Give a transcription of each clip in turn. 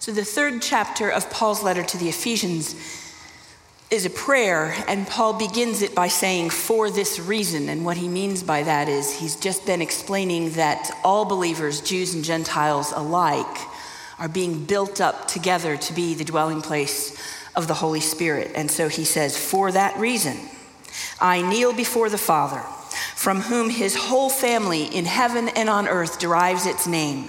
So, the third chapter of Paul's letter to the Ephesians is a prayer, and Paul begins it by saying, For this reason. And what he means by that is he's just been explaining that all believers, Jews and Gentiles alike, are being built up together to be the dwelling place of the Holy Spirit. And so he says, For that reason, I kneel before the Father, from whom his whole family in heaven and on earth derives its name.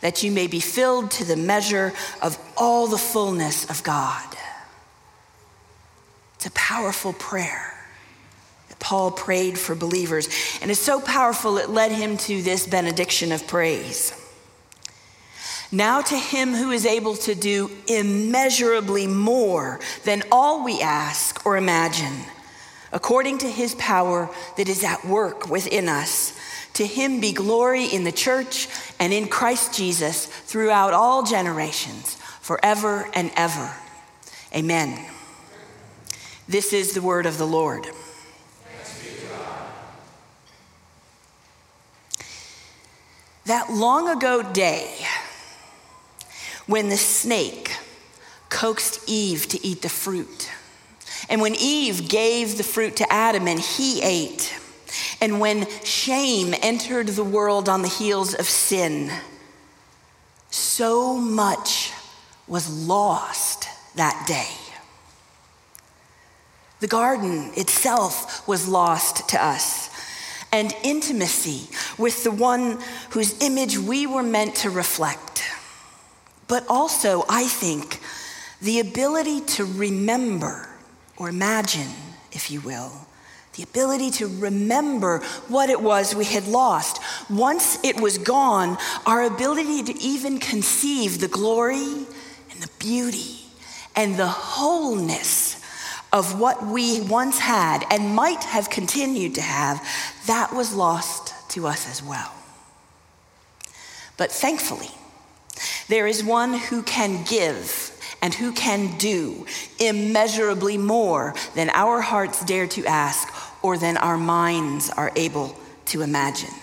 that you may be filled to the measure of all the fullness of God. It's a powerful prayer that Paul prayed for believers, and it's so powerful it led him to this benediction of praise. Now, to him who is able to do immeasurably more than all we ask or imagine, according to his power that is at work within us. To him be glory in the church and in Christ Jesus throughout all generations, forever and ever. Amen. This is the word of the Lord. That long ago day when the snake coaxed Eve to eat the fruit, and when Eve gave the fruit to Adam and he ate, and when shame entered the world on the heels of sin, so much was lost that day. The garden itself was lost to us, and intimacy with the one whose image we were meant to reflect. But also, I think, the ability to remember or imagine, if you will, the ability to remember what it was we had lost. Once it was gone, our ability to even conceive the glory and the beauty and the wholeness of what we once had and might have continued to have, that was lost to us as well. But thankfully, there is one who can give and who can do immeasurably more than our hearts dare to ask or than our minds are able to imagine.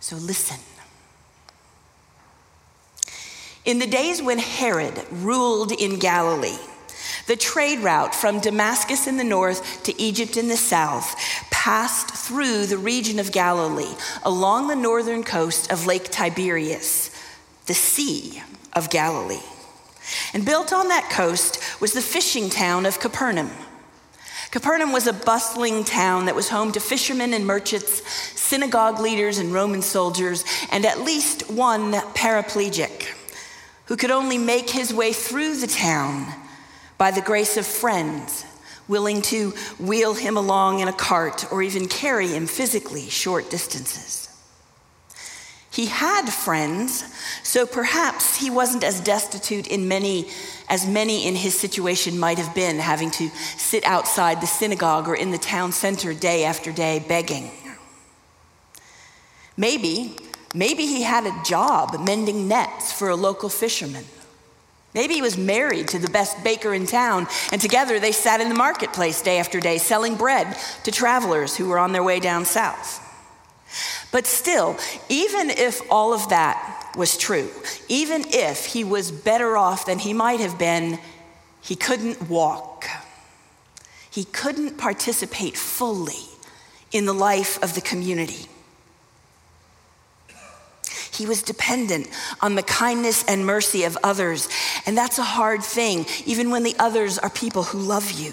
So listen. In the days when Herod ruled in Galilee, the trade route from Damascus in the north to Egypt in the south passed through the region of Galilee along the northern coast of Lake Tiberias, the Sea of Galilee. And built on that coast was the fishing town of Capernaum Capernaum was a bustling town that was home to fishermen and merchants, synagogue leaders and Roman soldiers, and at least one paraplegic who could only make his way through the town by the grace of friends willing to wheel him along in a cart or even carry him physically short distances. He had friends, so perhaps he wasn't as destitute in many as many in his situation might have been, having to sit outside the synagogue or in the town center day after day begging. Maybe, maybe he had a job mending nets for a local fisherman. Maybe he was married to the best baker in town, and together they sat in the marketplace day after day selling bread to travelers who were on their way down south. But still, even if all of that was true, even if he was better off than he might have been, he couldn't walk. He couldn't participate fully in the life of the community. He was dependent on the kindness and mercy of others, and that's a hard thing, even when the others are people who love you.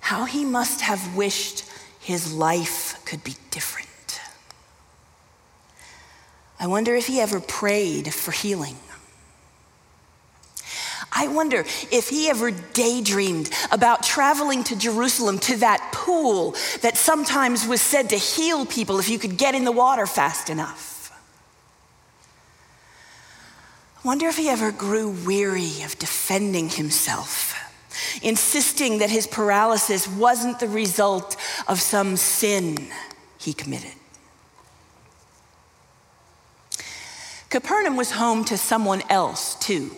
How he must have wished his life could be different. I wonder if he ever prayed for healing. I wonder if he ever daydreamed about traveling to Jerusalem to that pool that sometimes was said to heal people if you could get in the water fast enough. I wonder if he ever grew weary of defending himself, insisting that his paralysis wasn't the result of some sin he committed. Capernaum was home to someone else, too,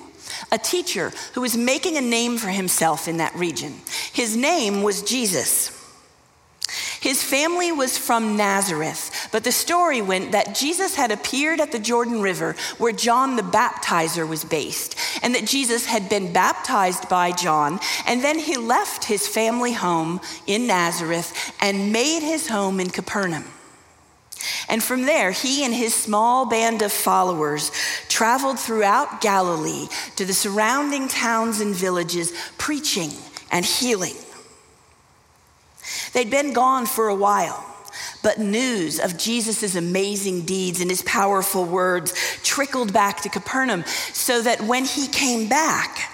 a teacher who was making a name for himself in that region. His name was Jesus. His family was from Nazareth, but the story went that Jesus had appeared at the Jordan River where John the Baptizer was based, and that Jesus had been baptized by John, and then he left his family home in Nazareth and made his home in Capernaum. And from there, he and his small band of followers traveled throughout Galilee to the surrounding towns and villages, preaching and healing. They'd been gone for a while, but news of Jesus' amazing deeds and his powerful words trickled back to Capernaum so that when he came back,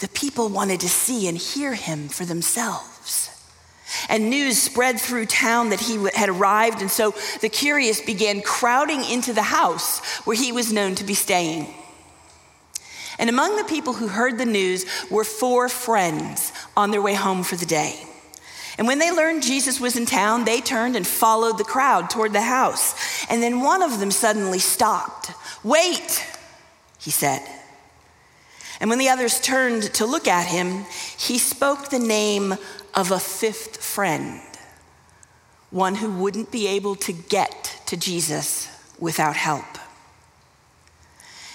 the people wanted to see and hear him for themselves. And news spread through town that he had arrived, and so the curious began crowding into the house where he was known to be staying. And among the people who heard the news were four friends on their way home for the day. And when they learned Jesus was in town, they turned and followed the crowd toward the house. And then one of them suddenly stopped. Wait, he said. And when the others turned to look at him, he spoke the name of a fifth friend, one who wouldn't be able to get to Jesus without help.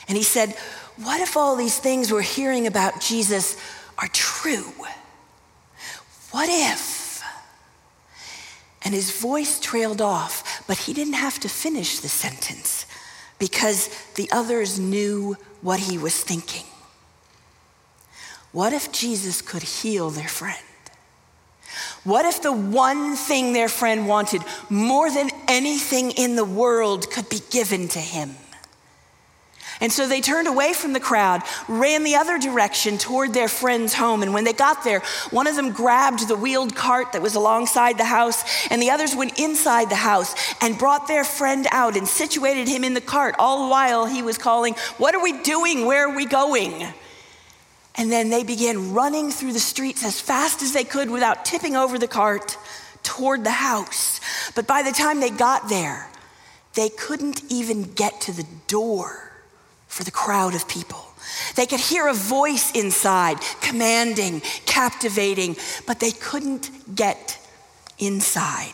And he said, What if all these things we're hearing about Jesus are true? What if? And his voice trailed off, but he didn't have to finish the sentence because the others knew what he was thinking. What if Jesus could heal their friend? What if the one thing their friend wanted more than anything in the world could be given to him? And so they turned away from the crowd, ran the other direction toward their friend's home. And when they got there, one of them grabbed the wheeled cart that was alongside the house, and the others went inside the house and brought their friend out and situated him in the cart, all the while he was calling, What are we doing? Where are we going? And then they began running through the streets as fast as they could without tipping over the cart toward the house. But by the time they got there, they couldn't even get to the door for the crowd of people. They could hear a voice inside, commanding, captivating, but they couldn't get inside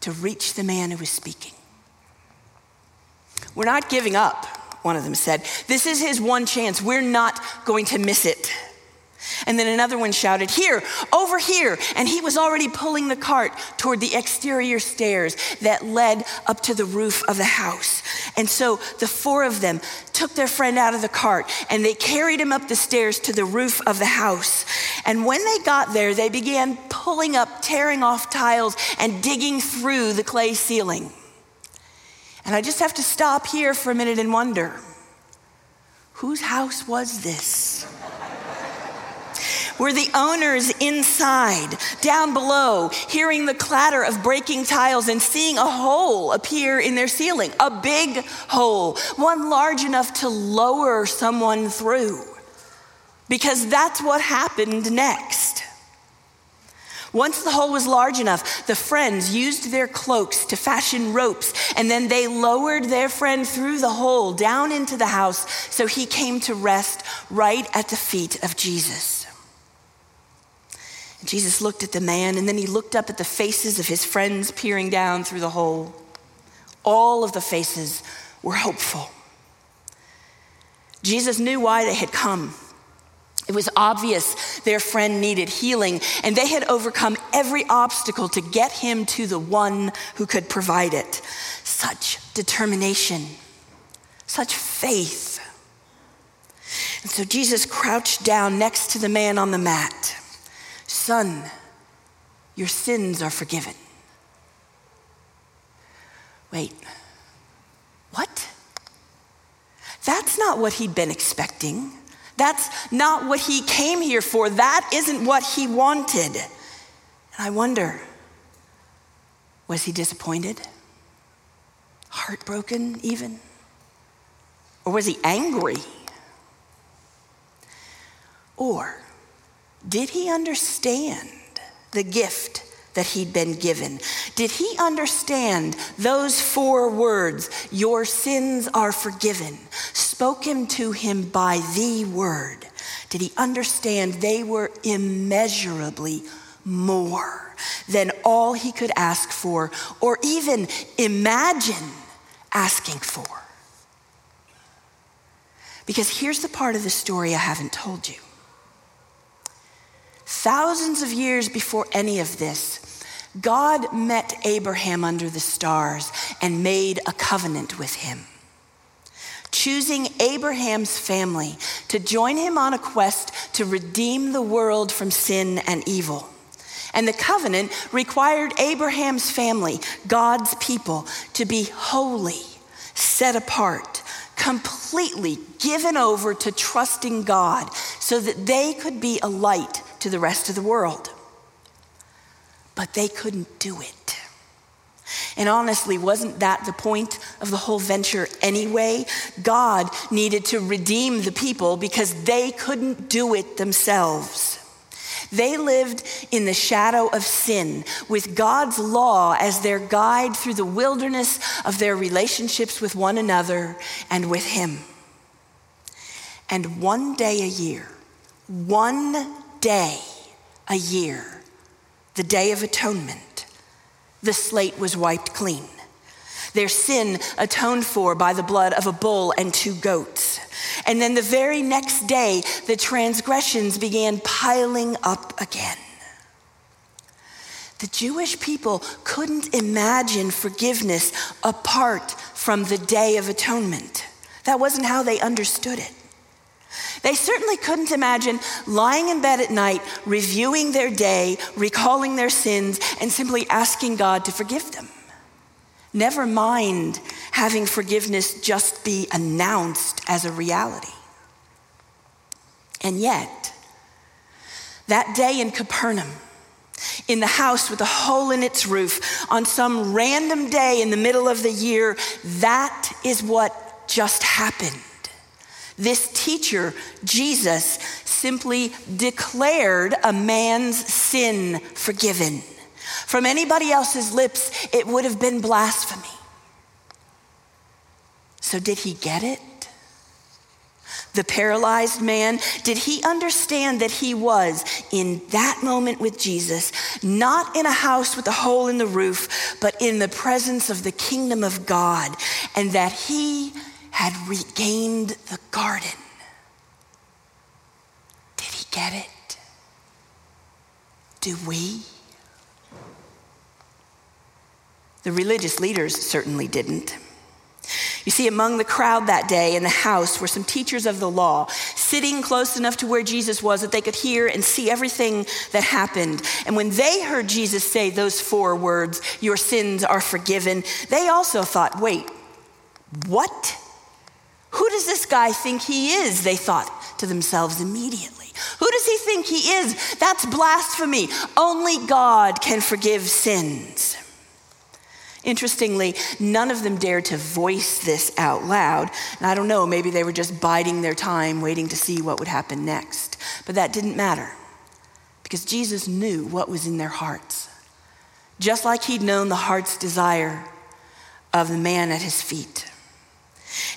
to reach the man who was speaking. We're not giving up one of them said. This is his one chance. We're not going to miss it. And then another one shouted, Here, over here. And he was already pulling the cart toward the exterior stairs that led up to the roof of the house. And so the four of them took their friend out of the cart and they carried him up the stairs to the roof of the house. And when they got there, they began pulling up, tearing off tiles, and digging through the clay ceiling. And I just have to stop here for a minute and wonder whose house was this? Were the owners inside, down below, hearing the clatter of breaking tiles and seeing a hole appear in their ceiling? A big hole, one large enough to lower someone through. Because that's what happened next. Once the hole was large enough, the friends used their cloaks to fashion ropes, and then they lowered their friend through the hole down into the house so he came to rest right at the feet of Jesus. Jesus looked at the man, and then he looked up at the faces of his friends peering down through the hole. All of the faces were hopeful. Jesus knew why they had come. It was obvious their friend needed healing, and they had overcome every obstacle to get him to the one who could provide it. Such determination, such faith. And so Jesus crouched down next to the man on the mat. Son, your sins are forgiven. Wait, what? That's not what he'd been expecting. That's not what he came here for. That isn't what he wanted. And I wonder was he disappointed? Heartbroken, even? Or was he angry? Or did he understand the gift that he'd been given? Did he understand those four words, Your sins are forgiven, spoken to him by the word? Did he understand they were immeasurably more than all he could ask for or even imagine asking for? Because here's the part of the story I haven't told you. Thousands of years before any of this, God met Abraham under the stars and made a covenant with him, choosing Abraham's family to join him on a quest to redeem the world from sin and evil. And the covenant required Abraham's family, God's people, to be holy, set apart, completely given over to trusting God so that they could be a light to the rest of the world. But they couldn't do it. And honestly, wasn't that the point of the whole venture anyway? God needed to redeem the people because they couldn't do it themselves. They lived in the shadow of sin with God's law as their guide through the wilderness of their relationships with one another and with Him. And one day a year, one day a year, the Day of Atonement, the slate was wiped clean. Their sin atoned for by the blood of a bull and two goats. And then the very next day, the transgressions began piling up again. The Jewish people couldn't imagine forgiveness apart from the Day of Atonement. That wasn't how they understood it. They certainly couldn't imagine lying in bed at night, reviewing their day, recalling their sins, and simply asking God to forgive them. Never mind having forgiveness just be announced as a reality. And yet, that day in Capernaum, in the house with a hole in its roof, on some random day in the middle of the year, that is what just happened. This teacher, Jesus, simply declared a man's sin forgiven. From anybody else's lips, it would have been blasphemy. So, did he get it? The paralyzed man, did he understand that he was in that moment with Jesus, not in a house with a hole in the roof, but in the presence of the kingdom of God, and that he had regained the garden? Did he get it? Do we? The religious leaders certainly didn't. You see, among the crowd that day in the house were some teachers of the law, sitting close enough to where Jesus was that they could hear and see everything that happened. And when they heard Jesus say those four words, Your sins are forgiven, they also thought, Wait, what? Who does this guy think he is? They thought to themselves immediately. Who does he think he is? That's blasphemy. Only God can forgive sins. Interestingly, none of them dared to voice this out loud. And I don't know, maybe they were just biding their time, waiting to see what would happen next. But that didn't matter because Jesus knew what was in their hearts, just like he'd known the heart's desire of the man at his feet.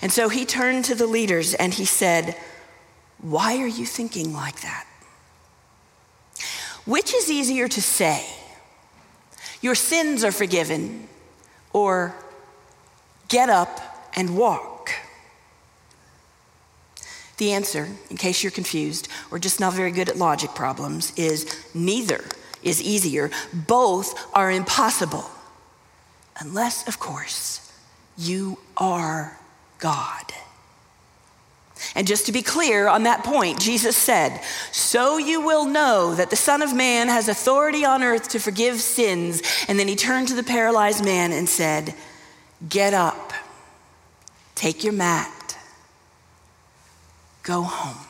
And so he turned to the leaders and he said, Why are you thinking like that? Which is easier to say? Your sins are forgiven or get up and walk? The answer, in case you're confused or just not very good at logic problems, is neither is easier. Both are impossible. Unless, of course, you are God. And just to be clear on that point, Jesus said, So you will know that the Son of Man has authority on earth to forgive sins. And then he turned to the paralyzed man and said, Get up, take your mat, go home.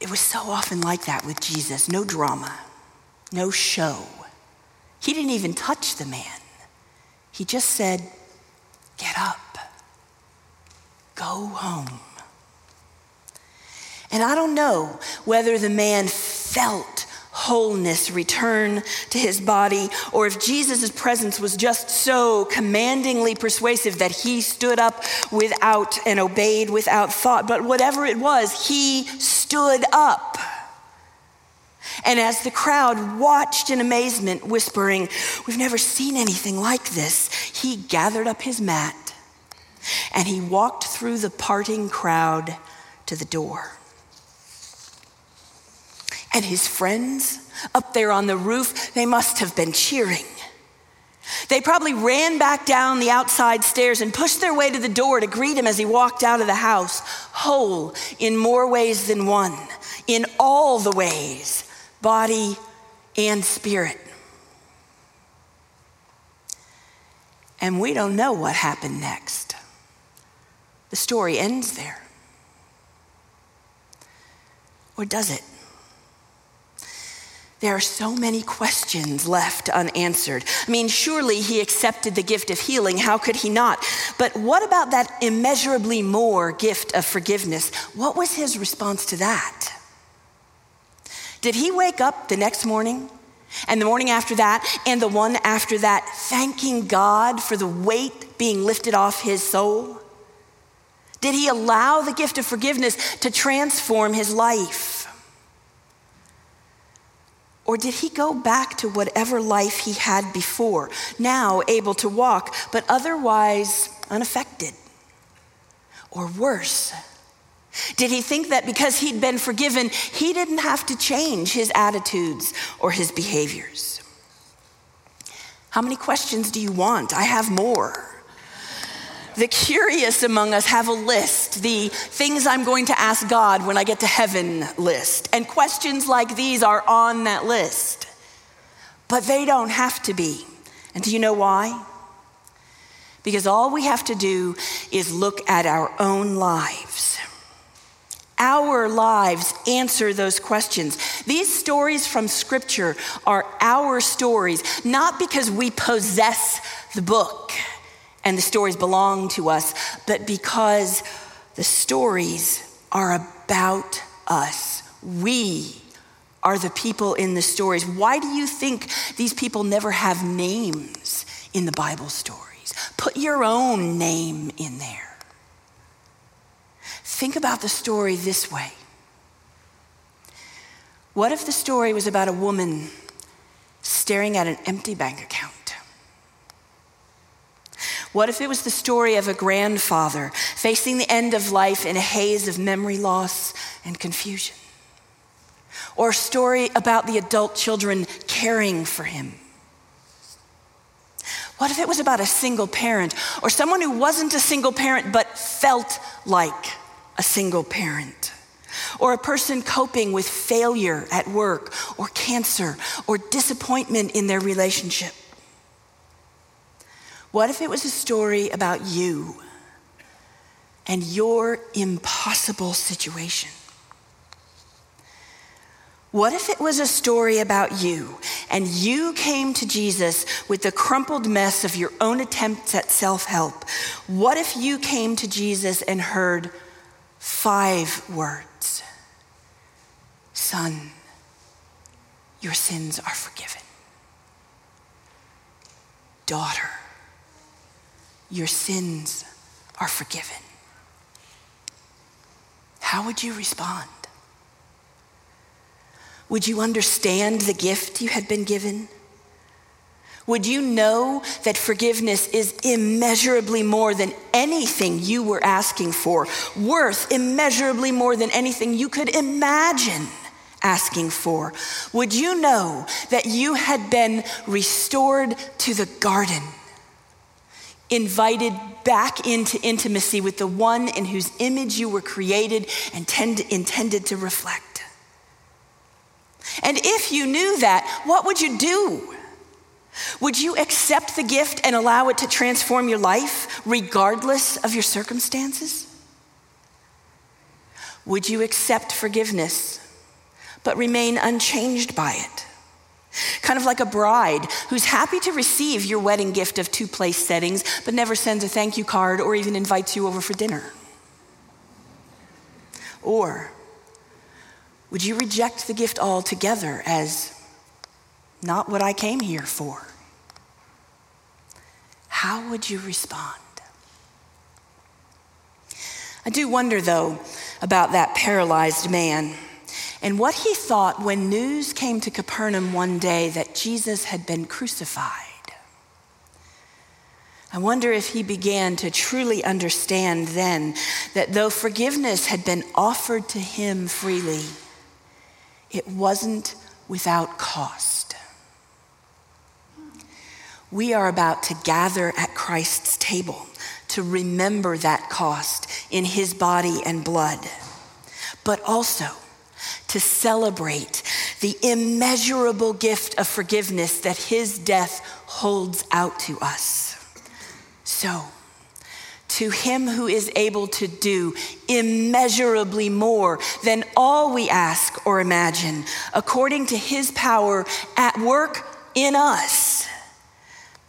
It was so often like that with Jesus no drama, no show. He didn't even touch the man, he just said, Get up. Go home. And I don't know whether the man felt wholeness return to his body, or if Jesus' presence was just so commandingly persuasive that he stood up without and obeyed without thought. But whatever it was, he stood up. And as the crowd watched in amazement, whispering, We've never seen anything like this, he gathered up his mat and he walked through the parting crowd to the door. And his friends up there on the roof, they must have been cheering. They probably ran back down the outside stairs and pushed their way to the door to greet him as he walked out of the house, whole in more ways than one, in all the ways, body and spirit. And we don't know what happened next. The story ends there. Or does it? There are so many questions left unanswered. I mean, surely he accepted the gift of healing. How could he not? But what about that immeasurably more gift of forgiveness? What was his response to that? Did he wake up the next morning and the morning after that and the one after that thanking God for the weight being lifted off his soul? Did he allow the gift of forgiveness to transform his life? Or did he go back to whatever life he had before, now able to walk, but otherwise unaffected? Or worse, did he think that because he'd been forgiven, he didn't have to change his attitudes or his behaviors? How many questions do you want? I have more. The curious among us have a list, the things I'm going to ask God when I get to heaven list. And questions like these are on that list. But they don't have to be. And do you know why? Because all we have to do is look at our own lives. Our lives answer those questions. These stories from Scripture are our stories, not because we possess the book and the stories belong to us, but because the stories are about us. We are the people in the stories. Why do you think these people never have names in the Bible stories? Put your own name in there. Think about the story this way What if the story was about a woman staring at an empty bank account? What if it was the story of a grandfather facing the end of life in a haze of memory loss and confusion? Or a story about the adult children caring for him? What if it was about a single parent or someone who wasn't a single parent but felt like a single parent? Or a person coping with failure at work or cancer or disappointment in their relationship? What if it was a story about you and your impossible situation? What if it was a story about you and you came to Jesus with the crumpled mess of your own attempts at self help? What if you came to Jesus and heard five words Son, your sins are forgiven. Daughter, your sins are forgiven. How would you respond? Would you understand the gift you had been given? Would you know that forgiveness is immeasurably more than anything you were asking for, worth immeasurably more than anything you could imagine asking for? Would you know that you had been restored to the garden? invited back into intimacy with the one in whose image you were created and tend, intended to reflect. And if you knew that, what would you do? Would you accept the gift and allow it to transform your life regardless of your circumstances? Would you accept forgiveness but remain unchanged by it? Kind of like a bride who's happy to receive your wedding gift of two place settings, but never sends a thank you card or even invites you over for dinner. Or Would you reject the gift altogether as not what I came here for? How would you respond? I do wonder, though, about that paralyzed man and what he thought when news came to Capernaum one day that Jesus had been crucified. I wonder if he began to truly understand then that though forgiveness had been offered to him freely, it wasn't without cost. We are about to gather at Christ's table to remember that cost in his body and blood, but also to celebrate the immeasurable gift of forgiveness that his death holds out to us. So, to him who is able to do immeasurably more than all we ask or imagine, according to his power at work in us,